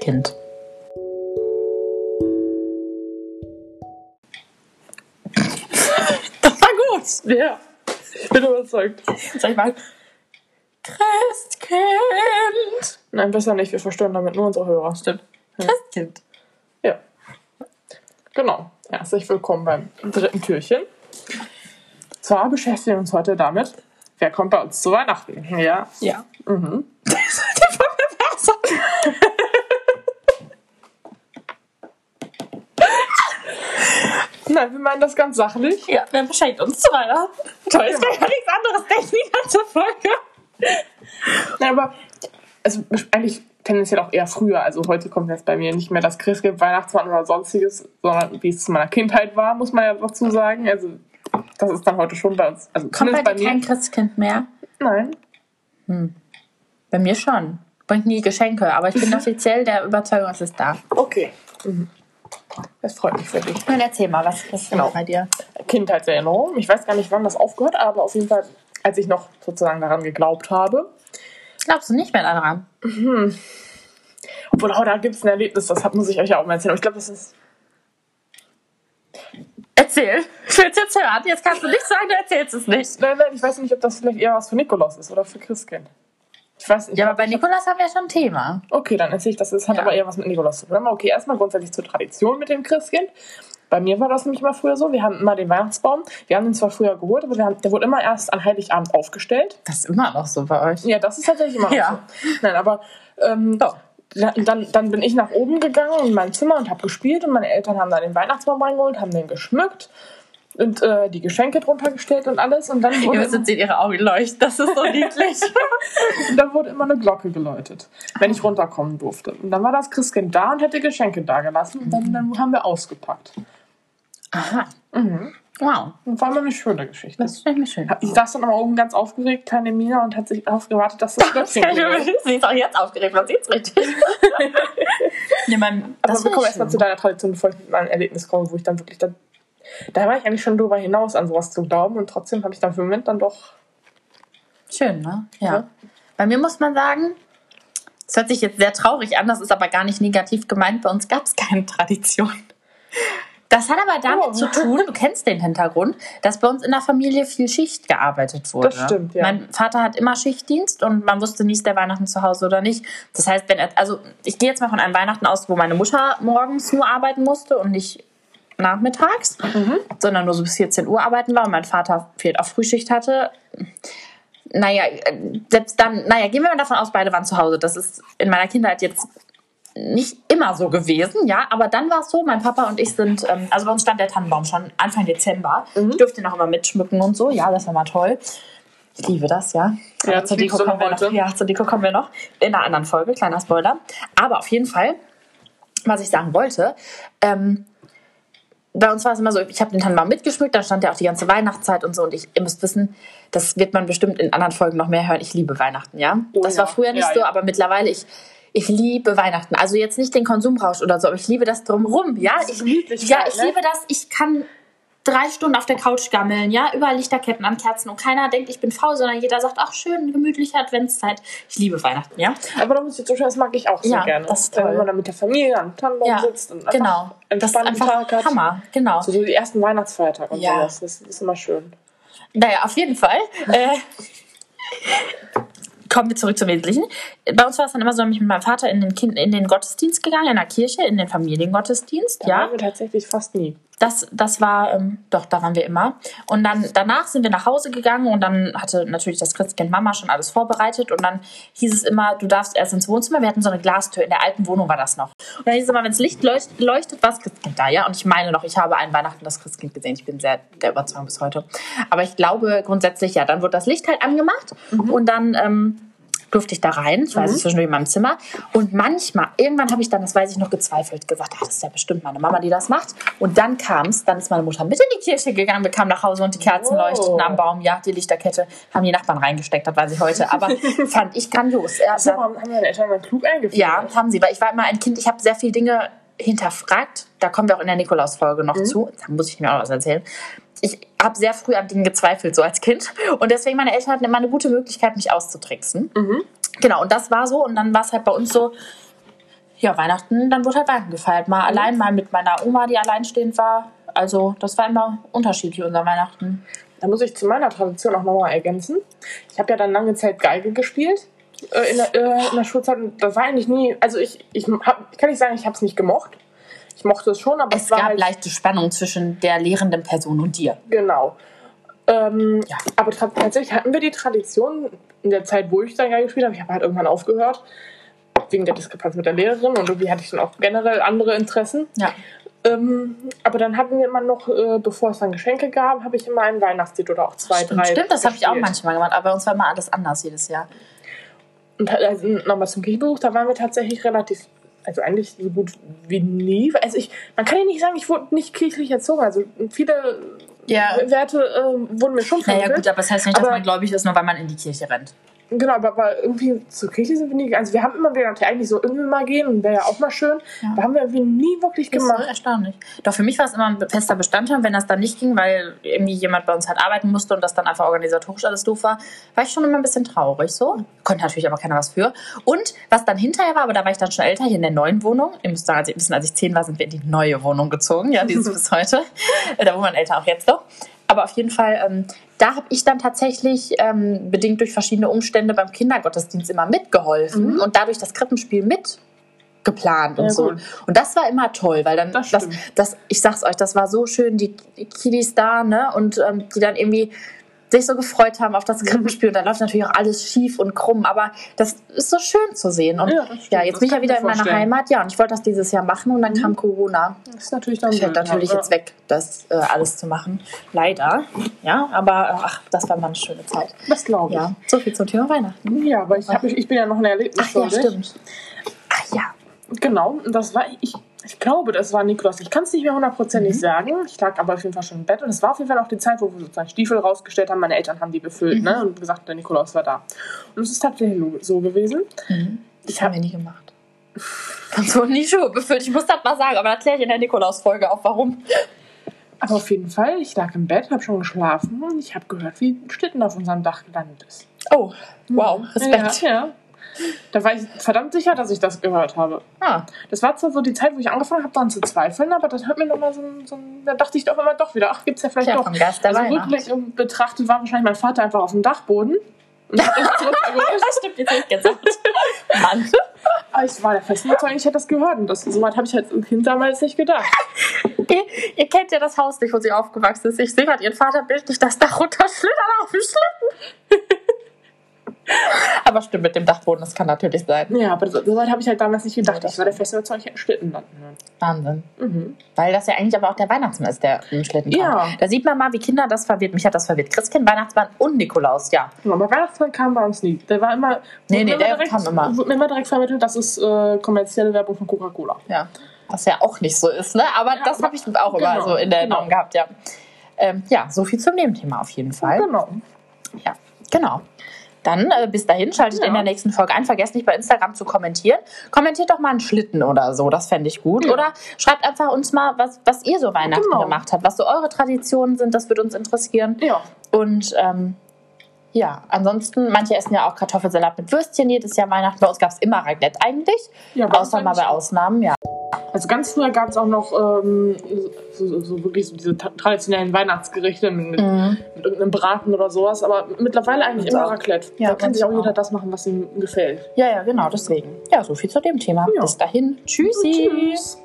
Christkind. Das war gut. Ja. Ich bin überzeugt. Sag ich mal. Christkind. Nein, besser nicht. Wir verstören damit nur unsere Hörer. Stimmt. Christkind. Ja. Genau. Herzlich willkommen beim dritten Türchen. Zwar beschäftigen wir uns heute damit, wer kommt bei uns zu Weihnachten. Ja. Ja. Mhm. Nein, wir meinen das ganz sachlich. Ja, wer beschenkt uns zu Weihnachten? Toll, ist gar nichts anderes denken die ganze Folge. Ja, aber also eigentlich tendenziell auch eher früher. Also heute kommt jetzt bei mir nicht mehr das Christkind, Weihnachtsmann oder sonstiges, sondern wie es zu meiner Kindheit war, muss man ja dazu sagen. Also das ist dann heute schon bei uns. Also Kommt bei zumindest dir kein Christkind mehr? Nein. Bei mir schon. Bringt nie Geschenke, aber ich bin offiziell der Überzeugung, es ist da. Okay. Mhm. Das freut mich für dich. Dann erzähl mal, was ist Genau. bei dir? Kindheitserinnerung. Ich weiß gar nicht, wann das aufgehört, aber auf jeden Fall, als ich noch sozusagen daran geglaubt habe. Glaubst du nicht mehr daran? Obwohl, oh, da gibt es ein Erlebnis, das hat, muss ich euch ja auch mal erzählen. Aber ich glaube, das ist. Erzähl. Ich will es jetzt hören. Jetzt kannst du nicht sagen, du erzählst es nicht. Nein, nein, ich weiß nicht, ob das vielleicht eher was für Nikolaus ist oder für Christkind. Ich weiß nicht. Ja, aber bei Nikolas haben wir ja schon ein Thema. Okay, dann erzähle ich das. Es hat Ja. aber eher was mit Nikolaus zu tun. Okay, erstmal grundsätzlich zur Tradition mit dem Christkind. Bei mir war das nämlich mal früher so. Wir haben immer den Weihnachtsbaum. Wir haben den zwar früher geholt, aber wir haben, der wurde immer erst an Heiligabend aufgestellt. Das ist immer noch so bei euch. Ja, das ist tatsächlich immer noch Ja. so. Nein, aber ähm, Doch. dann, dann, dann bin ich nach oben gegangen in mein Zimmer und habe gespielt und meine Eltern haben dann den Weihnachtsbaum reingeholt, haben den geschmückt und äh, die Geschenke drunter gestellt und alles. Und dann Ihr wurde, müsstet sehen, ihre Augen leuchten. Das ist so niedlich. und dann wurde immer eine Glocke geläutet, wenn ich runterkommen durfte. Und dann war das Christkind da und hätte Geschenke da gelassen. Und dann, dann haben wir ausgepackt. Aha. Mhm. Wow. Und war immer eine schöne Geschichte. Das finde ich schön. Ich saß dann aber oben ganz aufgeregt, kleine Mina, und hat sich aufgewartet, dass das Glöckchen. Sie ist auch jetzt aufgeregt, man sieht es richtig. nee, mein, Aber wir kommen erstmal zu deiner Tradition, bevor ich mit meinem Erlebnis komme, wo ich dann wirklich dann. Da war ich eigentlich schon drüber hinaus, an sowas zu glauben und trotzdem habe ich dann für einen Moment dann doch. Schön, ne? Ja. Ja. Bei mir muss man sagen, es hört sich jetzt sehr traurig an, das ist aber gar nicht negativ gemeint. Bei uns gab es keine Tradition. Das hat aber damit Oh. zu tun, du kennst den Hintergrund, dass bei uns in der Familie viel Schicht gearbeitet wurde. Das stimmt, ja. Mein Vater hat immer Schichtdienst und man wusste nie, ist der Weihnachten zu Hause oder nicht. Das heißt, wenn er, also ich gehe jetzt mal von einem Weihnachten aus, wo meine Mutter morgens nur arbeiten musste und nicht nachmittags, sondern nur so bis 14 Uhr arbeiten war und mein Vater viel auf Frühschicht hatte. Naja, selbst dann, naja, gehen wir mal davon aus, beide waren zu Hause. Das ist in meiner Kindheit jetzt nicht immer so gewesen, ja, aber dann war es so, mein Papa und ich sind, ähm, also bei uns stand der Tannenbaum schon Anfang Dezember. Ich durfte ihn auch immer mitschmücken und so, ja, das war mal toll. Ich liebe das, ja. Ja, zur Deko du kommen wir noch. Ja, zur Deko kommen wir noch in einer anderen Folge, kleiner Spoiler. Aber auf jeden Fall, was ich sagen wollte, ähm, bei uns war es immer so, ich habe den Tannenbaum mitgeschmückt, dann stand ja auch die ganze Weihnachtszeit und so. Und ich, ihr müsst wissen, das wird man bestimmt in anderen Folgen noch mehr hören. Ich liebe Weihnachten, ja. Oh das ja. war früher nicht Ja, so, ja. aber mittlerweile, ich, ich liebe Weihnachten. Also jetzt nicht den Konsumrausch oder so, aber ich liebe das drumrum, ja. Ich, ja, ich ne? liebe das. Ich kann drei Stunden auf der Couch gammeln, ja, überall Lichterketten an Kerzen und keiner denkt, ich bin faul, sondern jeder sagt, ach schön, gemütliche Adventszeit. Ich liebe Weihnachten, ja. Aber da muss ich zuschauen, das mag ich auch so Ja, gerne. das ist Wenn toll. man dann mit der Familie am Tannenbaum Ja, sitzt und einfach genau. Das ist entspannten einfach Tag hat. Hammer, genau. So, so die ersten Weihnachtsfeiertage und Ja. sowas. Das ist immer schön. Naja, auf jeden Fall. Äh, kommen wir zurück zum Wesentlichen. Bei uns war es dann immer so, ich mit meinem Vater in den, kind, in den Gottesdienst gegangen, in der Kirche, in den Familiengottesdienst. Da ja, waren wir tatsächlich fast nie. Das, das war, ähm, doch, da waren wir immer. Und dann danach sind wir nach Hause gegangen und dann hatte natürlich das Christkind Mama schon alles vorbereitet und dann hieß es immer, du darfst erst ins Wohnzimmer. Wir hatten so eine Glastür, in der alten Wohnung war das noch. Und dann hieß es immer, wenn das Licht leuchtet, leuchtet, war das Christkind da, ja. Und ich meine noch, ich habe an Weihnachten das Christkind gesehen. Ich bin sehr der Überzeugung bis heute. Aber ich glaube grundsätzlich, ja, dann wurde das Licht halt angemacht und dann ähm, durfte ich da rein. Ich war also zwischendurch in meinem Zimmer. Und manchmal, irgendwann habe ich dann, das weiß ich noch, gezweifelt, gesagt, ach, das ist ja bestimmt meine Mama, die das macht. Und dann kam es, dann ist meine Mutter mit in die Kirche gegangen, wir kamen nach Hause und die Kerzen Oh. leuchteten am Baum. Ja, die Lichterkette haben die Nachbarn reingesteckt, das weiß ich heute. Aber fand ich grandios. Er So, hat- haben haben deine Eltern klug eingeführt. ja, haben sie, weil ich war immer ein Kind, ich habe sehr viele Dinge hinterfragt. Da kommen wir auch in der Nikolaus-Folge noch zu. Da muss ich mir auch was erzählen. Ich habe sehr früh an Dingen gezweifelt, so als Kind. Und deswegen, meine Eltern hatten immer eine gute Möglichkeit, mich auszutricksen. Genau, und das war so. Und dann war es halt bei uns so, ja, Weihnachten, dann wurde halt Weihnachten gefeiert. Mal allein, mal mit meiner Oma, die alleinstehend war. Also das war immer unterschiedlich, unser Weihnachten. Da muss ich zu meiner Tradition auch nochmal ergänzen. Ich habe ja dann lange Zeit Geige gespielt in, der, äh, in der Schulzeit. Das war eigentlich nie, also ich, ich, hab, kann nicht sagen, ich habe es nicht gemocht. Ich mochte es schon, aber Es es war gab halt, leichte Spannung zwischen der lehrenden Person und dir. Genau. Ähm, Ja. Aber tatsächlich hatten wir die Tradition in der Zeit, wo ich dann Geige gespielt habe. Ich habe halt irgendwann aufgehört, wegen der Diskrepanz mit der Lehrerin und irgendwie hatte ich dann auch generell andere Interessen. Ja. Ähm, aber dann hatten wir immer noch, äh, bevor es dann Geschenke gab, habe ich immer ein Weihnachtslied oder auch zwei, Stimmt, drei. stimmt das habe ich auch manchmal gemacht, aber bei uns war immer alles anders jedes Jahr. Und also nochmal zum Kirchenbesuch, da waren wir tatsächlich relativ, also eigentlich so gut wie nie. Also ich, man kann ja nicht sagen, ich wurde nicht kirchlich erzogen. Also viele Ja. Werte äh, wurden mir schon Naja, vermittelt. gut, aber das heißt nicht, dass Aber- man gläubig ist, nur weil man in die Kirche rennt. Genau, aber, aber irgendwie zur Kirche sind wir nie. Also wir haben immer gedacht, ja, eigentlich so irgendwie mal gehen und wäre ja auch mal schön. Ja. Aber haben wir irgendwie nie wirklich Das ist so gemacht. erstaunlich. Doch für mich war es immer ein fester Bestandteil, wenn das dann nicht ging, weil irgendwie jemand bei uns halt arbeiten musste und das dann einfach organisatorisch alles doof war, war ich schon immer ein bisschen traurig so. Konnte natürlich aber keiner was für. Und was dann hinterher war, aber da war ich dann schon älter, hier in der neuen Wohnung. Ihr müsst sagen, als ich, wissen, als ich zehn war, sind wir in die neue Wohnung gezogen. Ja, die ist bis heute. Da wohnen meine Eltern auch jetzt noch. Aber auf jeden Fall, ähm, da habe ich dann tatsächlich, ähm, bedingt durch verschiedene Umstände, beim Kindergottesdienst immer mitgeholfen und dadurch das Krippenspiel mit geplant und Ja, so. gut. Und das war immer toll, weil dann, Das das, das, ich sag's euch, das war so schön, die Kiddies da, ne, und ähm, die dann irgendwie sich so gefreut haben auf Mhm. das Krippenspiel. Und da läuft natürlich auch alles schief und krumm, aber das ist so schön zu sehen. Und Ja, ja, jetzt Das bin ich ja ich wieder in meiner. Mhm. Heimat, ja, und ich wollte das dieses Jahr machen und dann kam Corona. Das ist natürlich dann Fällt blöd, natürlich ja. jetzt weg, das äh, alles zu machen. Leider. Ja, aber äh, ach, das war mal eine schöne Zeit. Das glaube ich. Ja, so viel zum Thema Weihnachten. Ja, aber ich, hab, ich bin ja noch ein Erlebnis Ach ja, stimmt. Ach ja. Genau, das war, ich, ich glaube, das war Nikolaus. Ich kann es nicht mehr hundertprozentig Mhm. sagen. Ich lag aber auf jeden Fall schon im Bett. Und es war auf jeden Fall auch die Zeit, wo wir sozusagen Stiefel rausgestellt haben. Meine Eltern haben die befüllt Mhm. ne? und gesagt, der Nikolaus war da. Und es ist tatsächlich so gewesen. Mhm. Ich Das haben wir nie gemacht. Ganz so nie Schuhe befüllt. Ich muss das mal sagen, aber das kläre ich in der Nikolaus-Folge auf, warum. Aber auf jeden Fall, ich lag im Bett, habe schon geschlafen und ich habe gehört, wie ein Schlitten auf unserem Dach gelandet ist. Oh, wow, Respekt. Ja, ja. Da war ich verdammt sicher, dass ich das gehört habe. Ah, Das war zwar so die Zeit, wo ich angefangen habe, daran zu zweifeln, aber das hat mir nochmal so, so da dachte ich doch immer doch wieder, ach, gibt's ja vielleicht Ja, doch. also rückblickend betrachtet war wahrscheinlich mein Vater einfach auf dem Dachboden und hat uns zurückgeholt. das stimmt jetzt nicht gesagt. Mann. Aber ich war der festen Überzeugung, ich hätte das gehört und das, so weit habe ich als Kind damals nicht gedacht. Ihr, ihr kennt ja das Haus nicht, wo sie aufgewachsen ist. Ich sehe gerade ihren Vater bildlich das Dach runterschlittern auf dem Schlitten. Aber stimmt, mit dem Dachboden, das kann natürlich sein. Ja, aber so, so weit habe ich halt damals nicht gedacht. Ja, ich war der festen Überzeugung, ich hätte einen Schlitten landen. Wahnsinn. Mhm. Weil das ja eigentlich aber auch der Weihnachtsmann ist, der im Schlitten kommt. Ja. Da sieht man mal, wie Kinder das verwirrt. Mich hat das verwirrt. Christkind, Weihnachtsmann und Nikolaus, ja. Genau, aber Weihnachtsmann kam bei uns nie. Der war immer. Nee, nee, der direkt, kam immer. Wurde mir immer direkt vermittelt, das ist äh, kommerzielle Werbung von Coca-Cola. Ja. Was ja auch nicht so ist, ne? Aber Ja, das habe ich auch immer genau, so in der genau. Erinnerung gehabt, ja. Ähm, ja, so viel zum Nebenthema auf jeden Fall. Genau. Ja, genau. Dann äh, bis dahin schaltet Ja. in der nächsten Folge ein. Vergesst nicht bei Instagram zu kommentieren. Kommentiert doch mal einen Schlitten oder so, das fände ich gut. Ja. Oder schreibt einfach uns mal, was, was ihr so Weihnachten Genau. gemacht habt, was so eure Traditionen sind, das würde uns interessieren. Ja. Und ähm, ja, ansonsten, manche essen ja auch Kartoffelsalat mit Würstchen jedes Jahr Weihnachten. Bei uns gab es immer Raclette eigentlich, ja außer mal bei. Ausnahmen, ja. Also ganz früher gab es auch noch ähm, so, so, so wirklich so diese traditionellen Weihnachtsgerichte mit, Mhm. mit irgendeinem Braten oder sowas, aber mittlerweile eigentlich immer. Raclette. Ja, da kann sich auch auch. jeder das machen, was ihm gefällt. Ja, ja, genau, deswegen. Ja, so viel zu dem Thema. Ja. Bis dahin. Tschüssi. Tschüss.